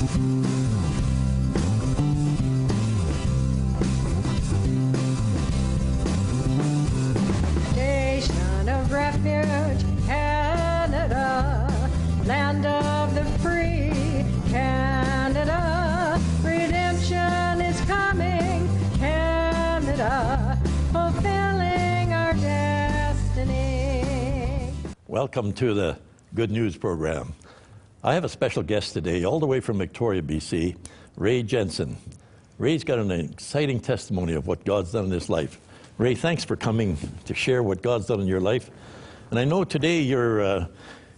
Nation of refuge, Canada, land of the free, Canada, redemption is coming, Canada, fulfilling our destiny. Welcome to the Good News Program. I have a special guest today, all the way from Victoria, BC, Ray Jensen. Ray's got an exciting testimony of what God's done in his life. Ray, thanks for coming to share what God's done in your life. And I know today you're, uh,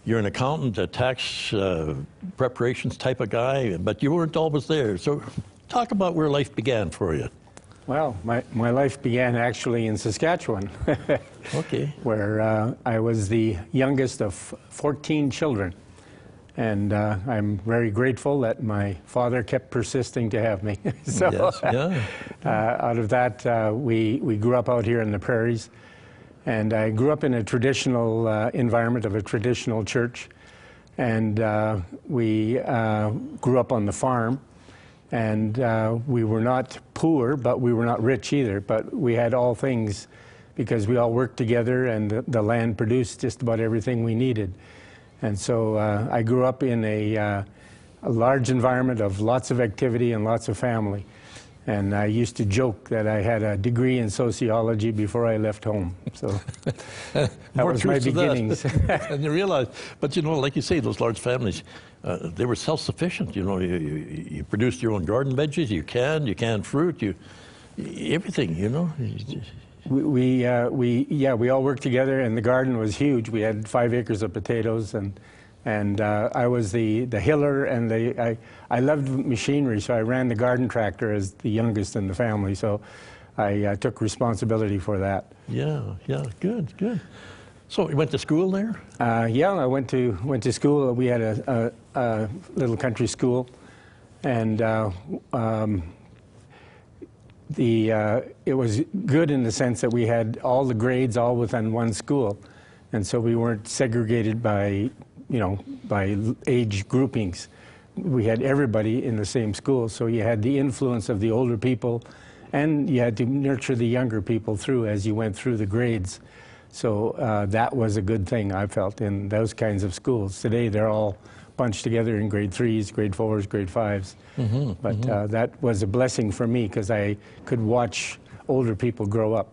you're an accountant, a tax uh, preparations type of guy, but you weren't always there. So talk about where life began for you. Well, my, my life began actually in Saskatchewan, Okay. where uh, I was the youngest of 14 children. And uh, I'm very grateful that my father kept persisting to have me. so, Yes, yeah. uh, out of that, uh, we, we grew up out here in the prairies. And I grew up in a traditional uh, environment of a traditional church. And uh, we uh, grew up on the farm. And uh, we were not poor, but we were not rich either. But we had all things because we all worked together and the, the land produced just about everything we needed. And so uh, I grew up in a, uh, a large environment of lots of activity and lots of family. And I used to joke that I had a degree in sociology before I left home. So that was my truth to that. beginnings. and you realize, but you know, like you say, those large families, uh, they were self-sufficient. You know, you, you, you produced your own garden veggies, you canned, you canned fruit, you everything. You know, You just- We, we, uh, we, yeah, we all worked together, and the garden was huge. We had five acres of potatoes, and and uh, I was the, the hiller, and the, I, I loved machinery, so I ran the garden tractor as the youngest in the family. So I uh, took responsibility for that. yeah, yeah, good, good. So you went to school there? Uh, yeah, I went to went to school. We had a, a, a little country school, and uh, um, the uh, it was good in the sense that we had all the grades all within one school, and so we weren't segregated by you know by age groupings. We had everybody in the same school, so you had the influence of the older people, and you had to nurture the younger people through as you went through the grades. So uh, that was a good thing I felt in those kinds of schools. Today they're all bunched together in grade threes, grade fours, grade 5s but Uh, that was a blessing for me because I could watch older people grow up.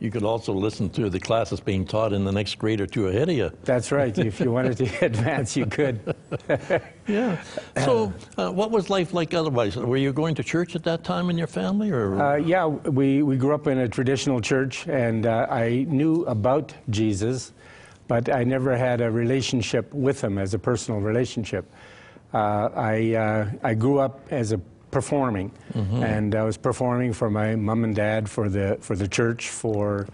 You could also listen to the classes being taught in the next grade or two ahead of you. That's right. if you wanted to advance, you could. Yeah. So, uh, what was life like otherwise? Were you going to church at that time in your family, or? Uh, yeah, we, we grew up in a traditional church, and uh, I knew about Jesus, but I never had a relationship with him as a personal relationship. Uh, I, uh, I grew up as a performing, and I was performing for my mom and dad, for the, for the church, for,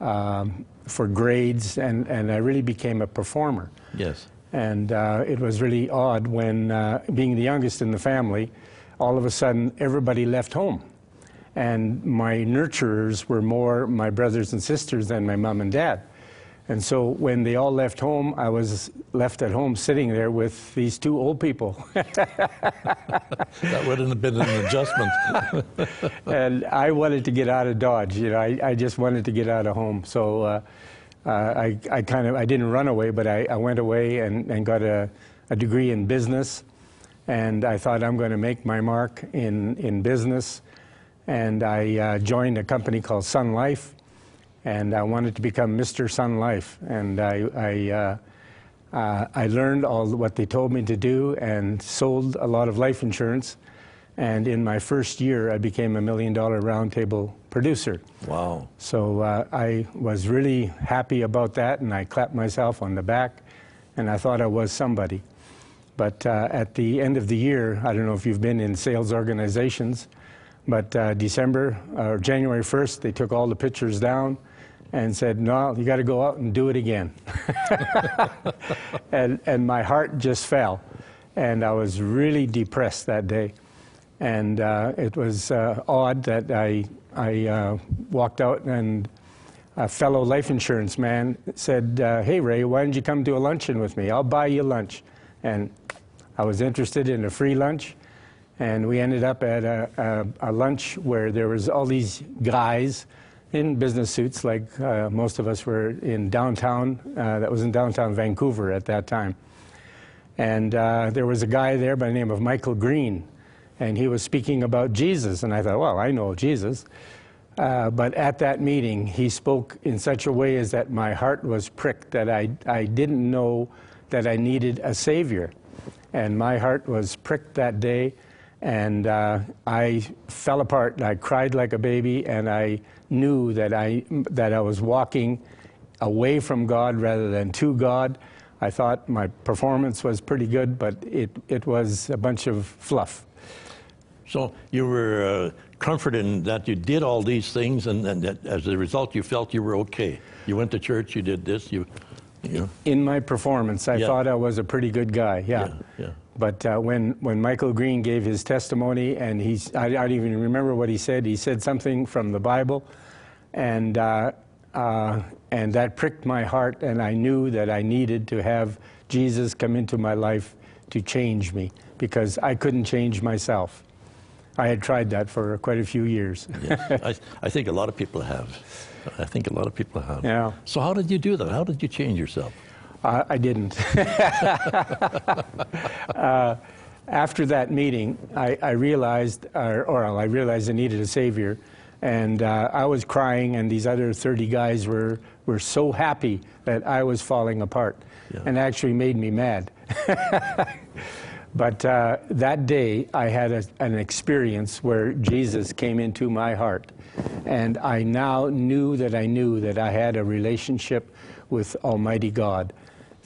um, for grades, and, and I really became a performer. yes. And uh, it was really odd when, uh, being the youngest in the family, all of a sudden everybody left home. And my nurturers were more my brothers and sisters than my mom and dad. And so when they all left home, I was left at home sitting there with these two old people. That wouldn't have been an adjustment. and I wanted to get out of Dodge. You know, I, I just wanted to get out of home. So uh, uh, I, I kind of I didn't run away, but I, I went away and, and got a, a degree in business. And I thought I'm going to make my mark in, in business. And I uh, joined a company called Sun Life. And I wanted to become Mr. Sun Life. And I, I uh, uh, I learned all what they told me to do and sold a lot of life insurance. And in my first year, I became a million dollar roundtable producer. wow. So uh, I was really happy about that, and I clapped myself on the back, and I thought I was somebody. But uh, at the end of the year, I don't know if you've been in sales organizations, but uh, December or January 1st, they took all the pictures down and said, "No, you got to go out and do it again." and and my heart just fell, and I was really depressed that day. And uh, it was uh, odd that I I uh, walked out and a fellow life insurance man said, uh, "Hey Ray, why don't you come to a luncheon with me? I'll buy you lunch." And I was interested in a free lunch, and we ended up at a, a, a lunch where there was all these guys in business suits, like uh, most of us were in downtown. Uh, that was in downtown Vancouver at that time. And uh, there was a guy there by the name of Michael Green, and he was speaking about Jesus. And I thought, well, I know Jesus. Uh, but at that meeting, he spoke in such a way as that my heart was pricked that I, I didn't know that I needed a Savior. And my heart was pricked that day, and uh, I fell apart. and I cried like a baby, and I knew that I, that I was walking away from God rather than to God. I thought my performance was pretty good, but it, it was a bunch of fluff. So you were uh, comforted in that you did all these things, and, and that as a result, you felt you were okay. You went to church, you did this, you, you know. In my performance, I Yeah. thought I was a pretty good guy, yeah. Yeah, yeah. But uh, when, when Michael Green gave his testimony, and he's, I, I don't even remember what he said, he said something from the Bible, and, uh, uh, and that pricked my heart, and I knew that I needed to have Jesus come into my life to change me, because I couldn't change myself. I had tried that for quite a few years. Yes. I, I think a lot of people have. I think a lot of people have. Yeah. So how did you do that? How did you change yourself? Uh, I didn't. uh, after that meeting, I, I realized, or, or I realized I needed a savior, and uh, I was crying, and these other 30 guys were, were so happy that I was falling apart, Yeah. and actually made me mad. but uh, that day, I had a, an experience where Jesus came into my heart, and I now knew that I knew that I had a relationship with Almighty God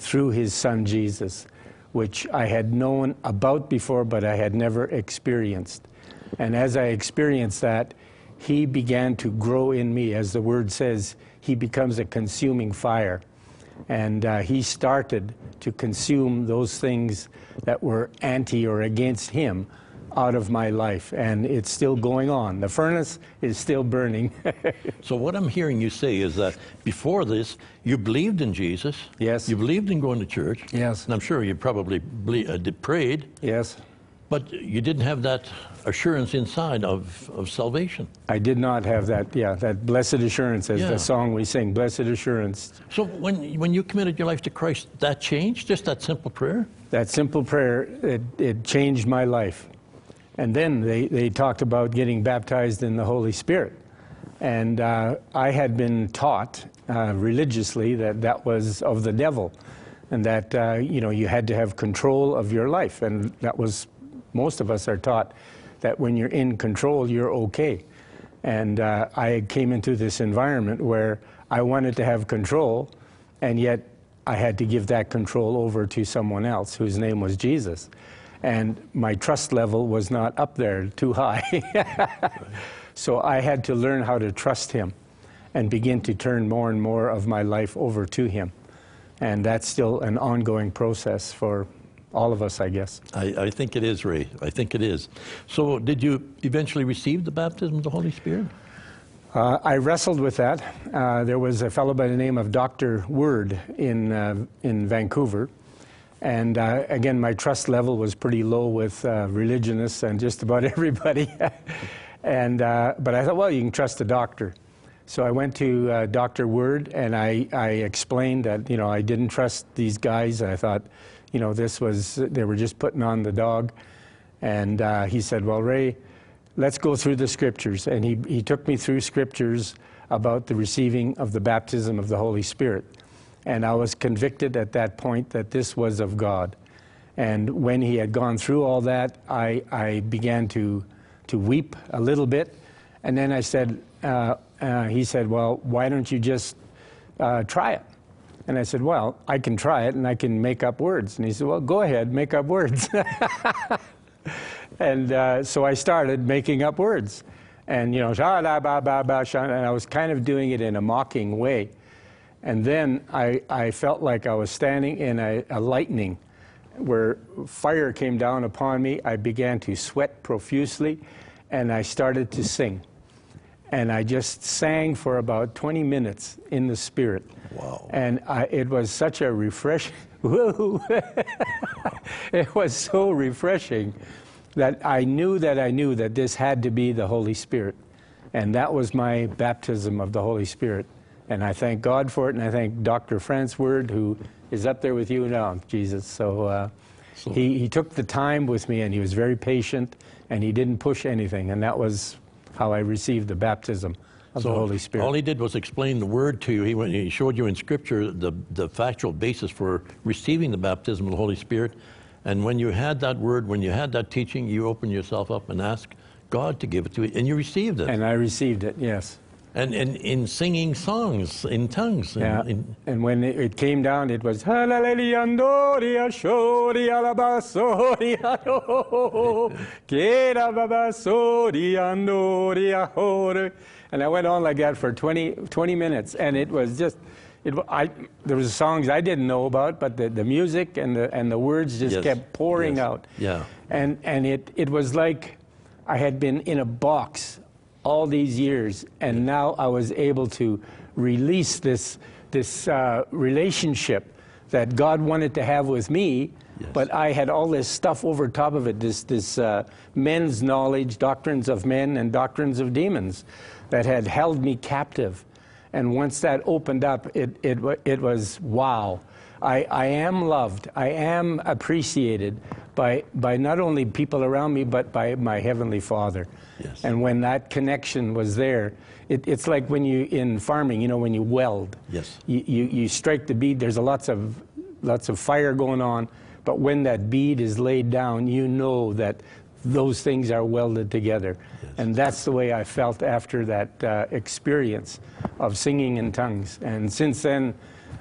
through His Son Jesus, which I had known about before, but I had never experienced. And as I experienced that, He began to grow in me. As the word says, He becomes a consuming fire. And uh, He started to consume those things that were anti or against Him out of my life. And it's still going on. The furnace is still burning. So what I'm hearing you say is that before this, you believed in Jesus. Yes. You believed in going to church. Yes. And I'm sure you probably ble- uh, prayed, yes. but you didn't have that assurance inside of, of salvation. I did not have that, yeah, that blessed assurance, as Yeah. the song we sing, blessed assurance. So when, when you committed your life to Christ, that changed? Just that simple prayer? That simple prayer, it, it changed my life. And then they, they talked about getting baptized in the Holy Spirit. And uh, I had been taught uh, religiously that that was of the devil and that, uh, you know, you had to have control of your life. And that was, most of us are taught that when you're in control, you're okay. And uh, I came into this environment where I wanted to have control, and yet I had to give that control over to someone else whose name was Jesus. And my trust level was not up there too high. so I had to learn how to trust him and begin to turn more and more of my life over to him. And that's still an ongoing process for all of us, I guess. I, I think it is, Ray. I think it is. So did you eventually receive the baptism of the Holy Spirit? Uh, I wrestled with that. Uh, there was a fellow by the name of Dr. Word in, uh, in Vancouver. And uh, again, my trust level was pretty low with uh, religionists and just about everybody. and, uh, but I thought, well, you can trust a doctor. So I went to uh, Dr. Word and I, I explained that, you know, I didn't trust these guys. I thought, you know, this was, they were just putting on the dog. And uh, he said, well, Ray, let's go through the scriptures. And he, he took me through scriptures about the receiving of the baptism of the Holy Spirit. And I was convicted at that point that this was of God. And when he had gone through all that, I, I began to, to weep a little bit. And then I said, uh, uh, he said, well, why don't you just uh, try it? And I said, well, I can try it and I can make up words. And he said, well, go ahead, make up words. and uh, so I started making up words. And, you know, and I was kind of doing it in a mocking way. And then I, I felt like I was standing in a, a lightning where fire came down upon me. I began to sweat profusely and I started to sing. And I just sang for about 20 minutes in the spirit. Wow. And I, it was such a refresh, woo. it was so refreshing that I knew that I knew that this had to be the Holy Spirit. And that was my baptism of the Holy Spirit. And I thank God for it, and I thank Dr. Franz Word, who is up there with you now, Jesus. So, uh, So- he, he took the time with me, and he was very patient, and he didn't push anything. And that was how I received the baptism of the Holy Spirit. All he did was explain the word to you. He, went, he showed you in Scripture the, the factual basis for receiving the baptism of the Holy Spirit. And when you had that word, when you had that teaching, you opened yourself up and asked God to give it to you, and you received it. and I received it, yes. And, and in singing songs in tongues. Yeah. in- and when it, it came down, it was Hallelujah, Shoria, Labasoria, Kera, Babasoria, Andoria, Hore. And I went on like that for 20, 20 minutes, and it was just. It, I, there was songs I didn't know about, but the, the music and the, and the words just Yes, kept pouring yes, out. yeah. And, and it, it was like I had been in a box all these years, and now I was able to release this, this uh, relationship that God wanted to have with me, Yes. but I had all this stuff over top of it this, this uh, men's knowledge, doctrines of men, and doctrines of demons that had held me captive. And once that opened up, it, it, it was wow. I, I am loved. I am appreciated by, by not only people around me, but by my Heavenly Father. Yes. And when that connection was there, it, it's like when you, in farming, you know, when you weld. Yes. You, you, you strike the bead, there's a lots of, lots of fire going on, but when that bead is laid down, you know that those things are welded together. Yes. And that's the way I felt after that uh, experience of singing in tongues. And since then,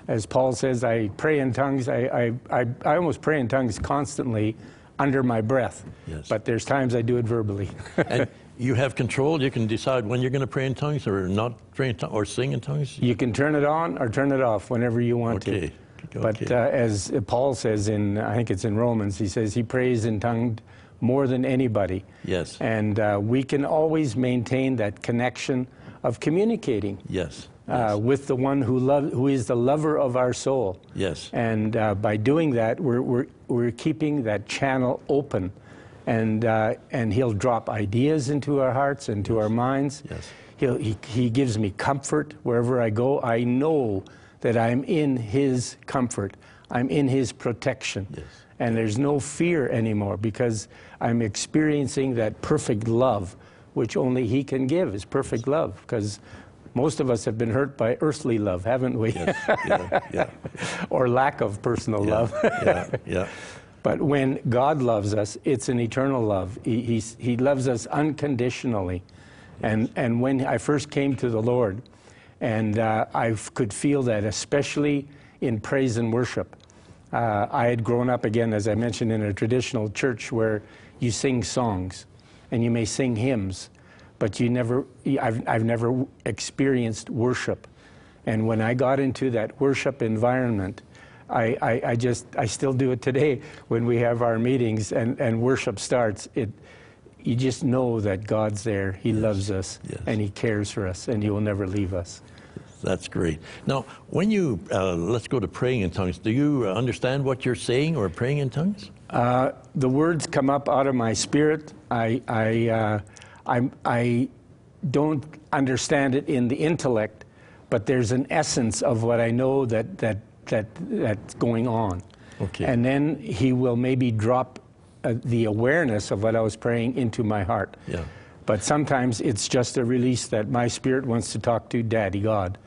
as Paul says, I pray in tongues. I, I, I, I almost pray in tongues constantly under my breath. Yes. But there's times I do it verbally. and you have control. You can decide when you're going to pray in tongues or not pray in tongues or sing in tongues. You can turn it on or turn it off whenever you want Okay. to. But Okay. uh, as Paul says in, I think it's in Romans, he says he prays in tongues more than anybody. Yes. And uh, we can always maintain that connection of communicating Yes. Uh, with the one who, love, who is the lover of our soul. Yes. And uh, by doing that, we're, we're, we're keeping that channel open. And, uh, and he'll drop ideas into our hearts, into our minds. Yes. He'll, he, he gives me comfort wherever I go. I know that I'm in his comfort, I'm in his protection. Yes. And there's no fear anymore because I'm experiencing that perfect love, which only he can give, is perfect love. Because most of us have been hurt by earthly love, haven't we? Yes. Yeah. Yeah. or lack of personal Yeah. love. yeah. Yeah. But when God loves us, it's an eternal love. He, he's, he loves us unconditionally. And, and when I first came to the Lord, and uh, I could feel that, especially in praise and worship. Uh, I had grown up, again, as I mentioned, in a traditional church where you sing songs and you may sing hymns, but you never, I've, I've never experienced worship. And when I got into that worship environment, I, I, I just, I still do it today when we have our meetings and, and worship starts. It, you just know that God's there. He loves us Yes. and He cares for us and He will never leave us. That's great. Now, when you, uh, let's go to praying in tongues, do you understand what you're saying or praying in tongues? Uh, the words come up out of my spirit. I, I, uh, I'm, I don't understand it in the intellect, but there's an essence of what I know that, that, that, that's going on. Okay. And then he will maybe drop uh, the awareness of what I was praying into my heart. Yeah. But sometimes it's just a release that my spirit wants to talk to Daddy God.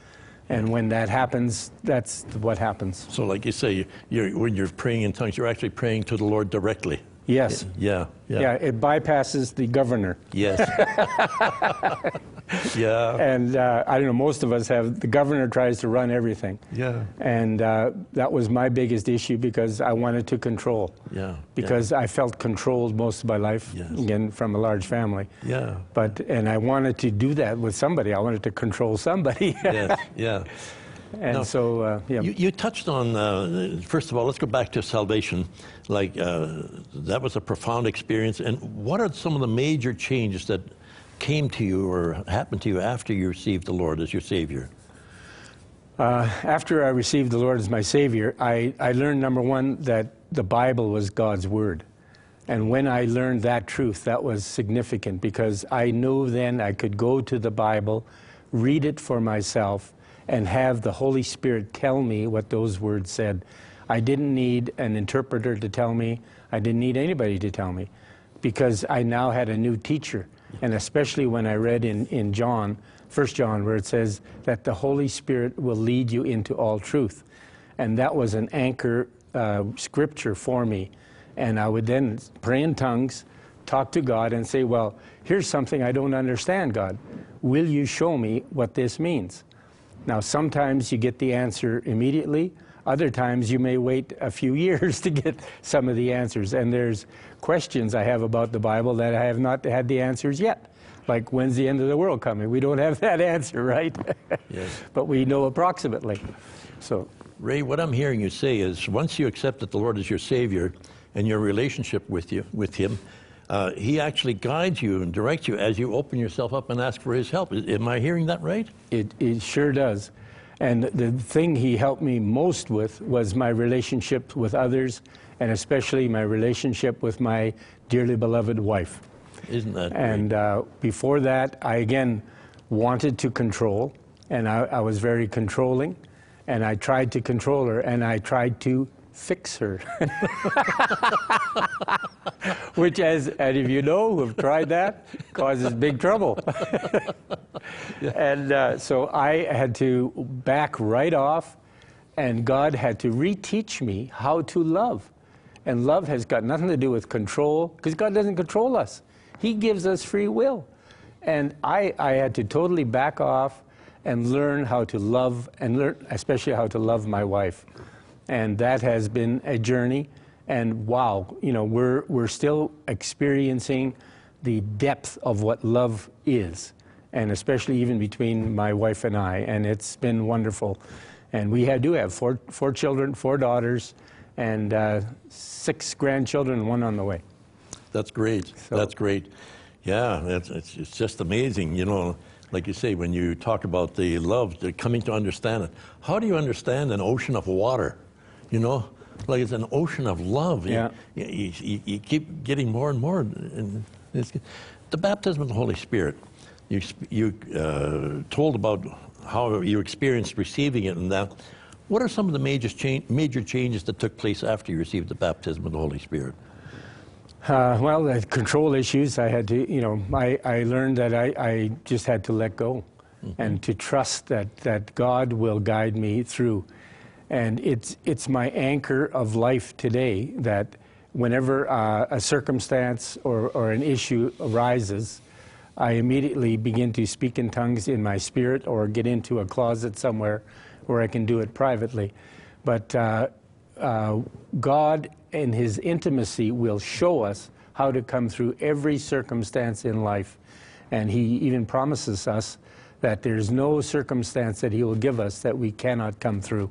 And when that happens, that's what happens. So, like you say, you're, when you're praying in tongues, you're actually praying to the Lord directly. Yes. Yeah. Yeah. Yeah, it bypasses the governor. Yes. yeah. And uh, I don't know, most of us have, the governor tries to run everything. Yeah. And uh, that was my biggest issue because I wanted to control. Yeah. Because I felt controlled most of my life, Yes. again, from a large family. Yeah. But, and I wanted to do that with somebody. I wanted to control somebody. Yes. Yeah. And Now, so, uh, yeah. You, you touched on, uh, first of all, let's go back to salvation. Like, uh, that was a profound experience. And what are some of the major changes that came to you or happened to you after you received the Lord as your Savior? Uh, after I received the Lord as my Savior, I, I learned number one that the Bible was God's Word. And when I learned that truth, that was significant because I knew then I could go to the Bible, read it for myself, and have the Holy Spirit tell me what those words said. I didn't need an interpreter to tell me, I didn't need anybody to tell me because I now had a new teacher. And especially when I read in, in John, 1 John, where it says that the Holy Spirit will lead you into all truth. And that was an anchor uh, scripture for me. And I would then pray in tongues, talk to God, and say, Well, here's something I don't understand, God. Will you show me what this means? Now, sometimes you get the answer immediately. Other times you may wait a few years to get some of the answers. And there's questions I have about the Bible that I have not had the answers yet. Like, when's the end of the world coming? We don't have that answer, right? Yes. but we know approximately. So, Ray, what I'm hearing you say is once you accept that the Lord is your Savior and your relationship with you with Him, uh, He actually guides you and directs you as you open yourself up and ask for His help. Am I hearing that right? It, it sure does. And the thing he helped me most with was my relationship with others, and especially my relationship with my dearly beloved wife. Isn't that And great? uh, before that, I again wanted to control, and I, I was very controlling, and I tried to control her, and I tried to fix her. Which, as any of you know who have tried that, causes big trouble. And uh, so I had to back right off, and God had to reteach me how to love. And love has got nothing to do with control, because God doesn't control us. He gives us free will. And I, I had to totally back off and learn how to love, and learn especially how to love my wife. And that has been a journey. And wow, you know, we're, we're still experiencing the depth of what love is, and especially even between my wife and I. And it's been wonderful. And we have, do have four, four children, four daughters, and uh, six grandchildren, one on the way. That's great. So- That's great. Yeah, it's, it's, it's just amazing. You know, like you say, when you talk about the love, the coming to understand it. How do you understand an ocean of water? You know, like it's an ocean of love. You- Yeah. You, you, you, you keep getting more and more. And the baptism of the Holy Spirit. You, you uh, told about how you experienced receiving it and that. What are some of the major, cha- major changes that took place after you received the baptism of the Holy Spirit? Uh, well, the control issues, I had to, you know, I, I learned that I, I just had to let go and to trust that, that God will guide me through. And it's, it's my anchor of life today that whenever uh, a circumstance or, or an issue arises, I immediately begin to speak in tongues in my spirit or get into a closet somewhere where I can do it privately. But uh, uh, God, in His intimacy, will show us how to come through every circumstance in life. And He even promises us that there's no circumstance that He will give us that we cannot come through.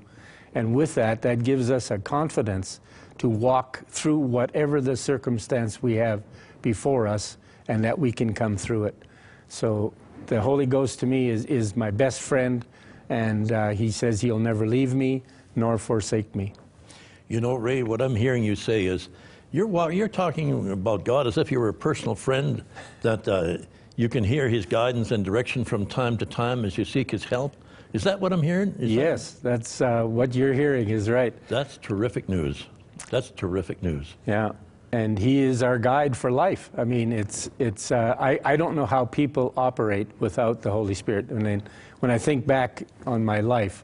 And with that, that gives us a confidence to walk through whatever the circumstance we have before us and that we can come through it. So the Holy Ghost to me is, is my best friend, and uh, He says He'll never leave me nor forsake me. You know, Ray, what I'm hearing you say is you're, you're talking about God as if you were a personal friend, that uh, you can hear His guidance and direction from time to time as you seek His help. Is that what I'm hearing? Is that- Yes, that's uh, what you're hearing is right. that's terrific news. That's terrific news. Yeah, and He is our guide for life. I mean, it's it's. Uh, I I don't know how people operate without the Holy Spirit. I mean, when I think back on my life,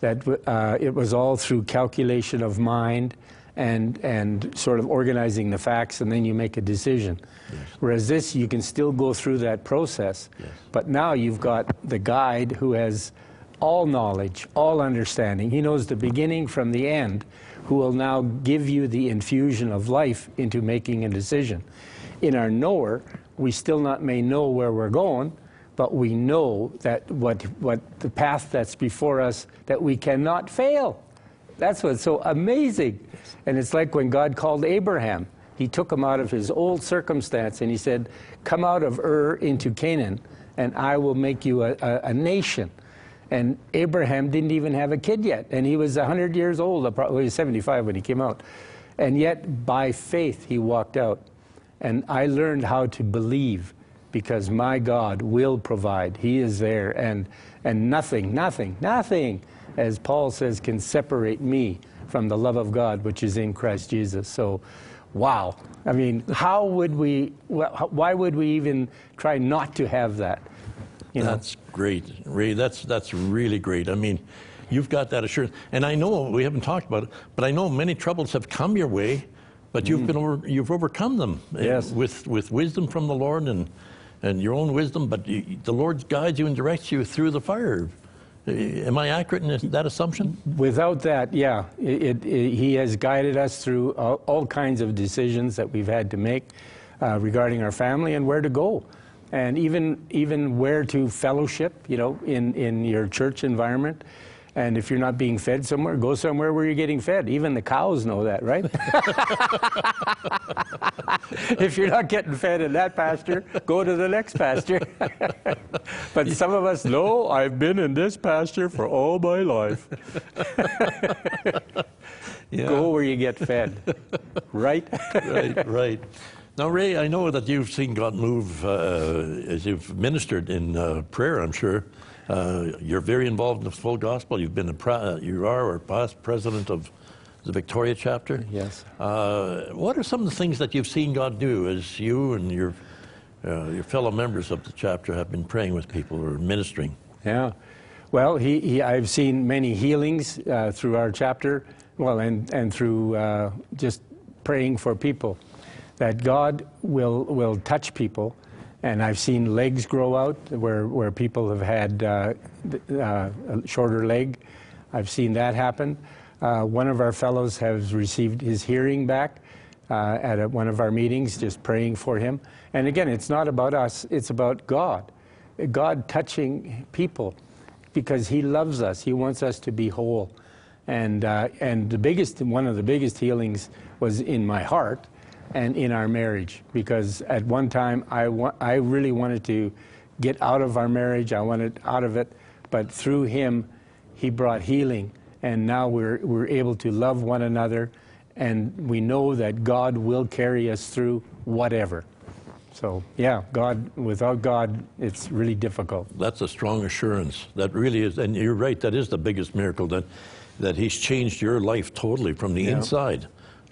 that uh, it was all through calculation of mind. And, and sort of organizing the facts, and then you make a decision. Whereas this, you can still go through that process, Yes. but now you've got the guide who has all knowledge, all understanding. He knows the beginning from the end, who will now give you the infusion of life into making a decision. In our knower, we still not may know where we're going, but we know that what, what the path that's before us, that we cannot fail. That's what's so amazing. And it's like when God called Abraham. He took him out of his old circumstance and he said, Come out of Ur into Canaan, and I will make you a, a, a nation. And Abraham didn't even have a kid yet, and he was 100 years old, probably he was 75 when he came out. And yet, by faith, he walked out. And I learned how to believe because my God will provide. He is there, and, and nothing, nothing, nothing, as Paul says, can separate me from the love of God which is in Christ Jesus. So, wow. I mean, how would we, why would we even try not to have that? You know? That's great, Ray. That's that's really great. I mean, you've got that assurance, and I know we haven't talked about it, but I know many troubles have come your way, but you've mm. been over, you've overcome them. Yes. With with wisdom from the Lord and and your own wisdom, but you, the Lord guides you and directs you through the fire. Am I accurate in that assumption? Without that, yeah. It, it, he has guided us through all, all, kinds of decisions that we've had to make uh, regarding our family and where to go and even even where to fellowship, you know, in in your church environment. And if you're not being fed somewhere, go somewhere where you're getting fed. Even the cows know that, right? if you're not getting fed in that pasture, go to the next pasture. but some of us, know I've been in this pasture for all my life. yeah. Go where you get fed, right? right, right. Now, Ray, I know that you've seen God move uh, as you've ministered in uh, prayer, I'm sure. Uh, you're very involved in the full gospel. You've been a uh, you are or past president of the Victoria chapter. Yes. Uh, what are some of the things that you've seen God do as you and your uh, your fellow members of the chapter have been praying with people or ministering? Yeah. Well, he, he I've seen many healings through our chapter. Well, and and through just praying for people that God will, will touch people. And I've seen legs grow out where, where people have had uh, uh, a shorter leg. I've seen that happen. Uh, one of our fellows has received his hearing back uh, at a, one of our meetings, just praying for him. And again, it's not about us, it's about God. God touching people because he loves us. He wants us to be whole. And, uh, and the biggest, one of the biggest healings was in my heart and in our marriage because at one time I, wa- I really wanted to get out of our marriage. I wanted out of it, but through him, he brought healing, and now we're, we're able to love one another, and we know that God will carry us through whatever. So, yeah, God, without God, it's really difficult. That's a strong assurance. That really is, and you're right, that is the biggest miracle that, that He's changed your life totally from the yeah. inside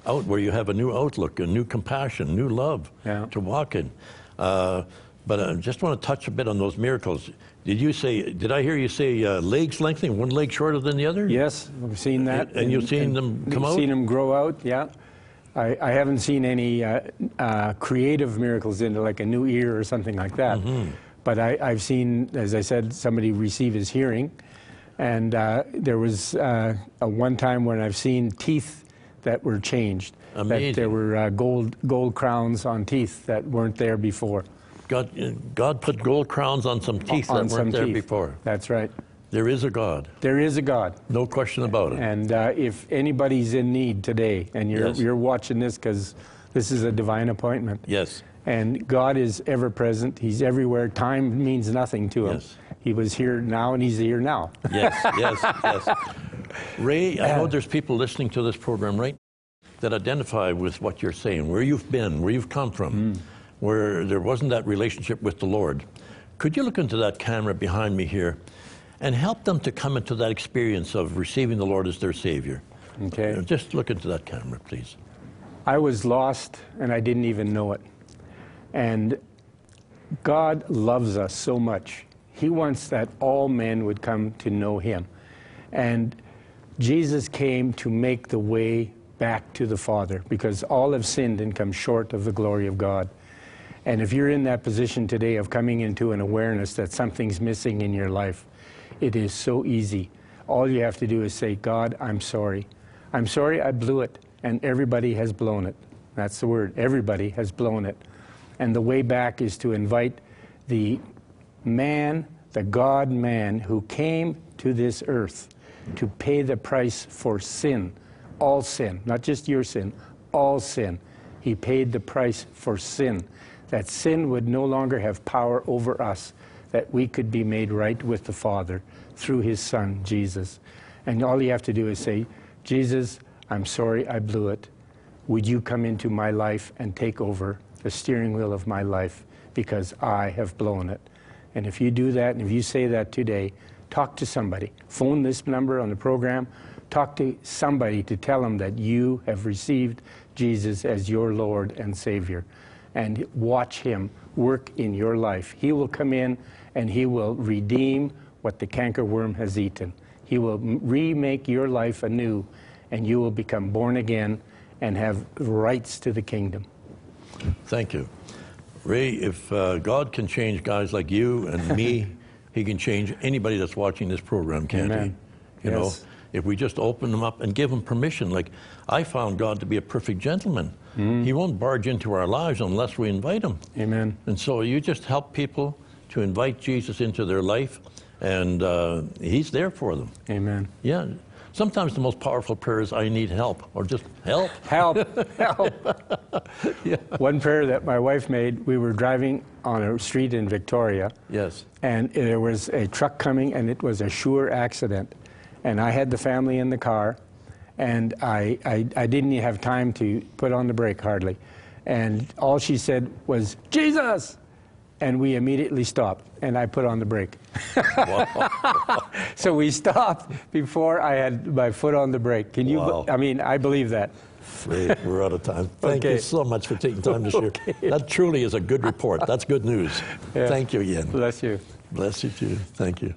out where you have a new outlook, a new compassion, new love yeah. to walk in. Uh, but I just want to touch a bit on those miracles. Did you say? Did I hear you say uh, legs lengthening, one leg shorter than the other? Yes, we've seen that. And, and you've seen them come out. Seen them grow out. Yeah. I, I haven't seen any uh, uh, creative miracles into like a new ear or something like that. Mm-hmm. But I, have seen, as I said, somebody receive his hearing, and uh, there was uh, a one time when I've seen teeth that were changed. Amazing. That there were uh, gold gold crowns on teeth that weren't there before. God, God put gold crowns on some teeth on that weren't there teeth. before. That's right. There is a God. There is a God. No question about it. And uh, if anybody's in need today, and you're, yes. you're watching this because this is a divine appointment. Yes. And God is ever present. He's everywhere. Time means nothing to him. Yes. He was here now, and he's here now. Yes, yes, yes. Ray, I know there's people listening to this program right that identify with what you're saying, where you've been, where you've come from, mm. where there wasn't that relationship with the Lord. Could you look into that camera behind me here and help them to come into that experience of receiving the Lord as their Savior? Okay. Uh, just look into that camera, please. I was lost and I didn't even know it. And God loves us so much. He wants that all men would come to know Him. And Jesus came to make the way back to the Father because all have sinned and come short of the glory of God. And if you're in that position today of coming into an awareness that something's missing in your life, it is so easy. All you have to do is say, God, I'm sorry. I'm sorry I blew it, and everybody has blown it. That's the word. Everybody has blown it. And the way back is to invite the man, the God man, who came to this earth to pay the price for sin, all sin, not just your sin, all sin. He paid the price for sin, that sin would no longer have power over us, that we could be made right with the Father through his Son, Jesus. And all you have to do is say, Jesus, I'm sorry I blew it. Would you come into my life and take over the steering wheel of my life because I have blown it? And if you do that, and if you say that today, talk to somebody. Phone this number on the program. Talk to somebody to tell them that you have received Jesus as your Lord and Savior. And watch Him work in your life. He will come in and He will redeem what the cankerworm has eaten. He will remake your life anew, and you will become born again and have rights to the kingdom. Thank you. Ray, if uh, God can change guys like you and me, He can change anybody that's watching this program, can't Amen. He? You Yes. know, if we just open them up and give them permission. Like I found God to be a perfect gentleman. Mm-hmm. He won't barge into our lives unless we invite him. Amen. And so you just help people to invite Jesus into their life, and uh, He's there for them. Amen. Yeah. Sometimes the most powerful prayer is, I need help, or just help. Help, help. One prayer that my wife made, we were driving on a street in Victoria, Yes. and there was a truck coming, and it was a sure accident. And I had the family in the car, and I, I, I didn't even have time to put on the brake hardly. And all she said was, Jesus! And we immediately stopped, and I put on the brake. so we stopped before I had my foot on the brake. Can you? Wow. I mean, I believe that. We're out of time. Thank you so much for taking time to share. That truly is a good report. That's good news. Yeah. Thank you again. Bless you. Bless you too. Thank you.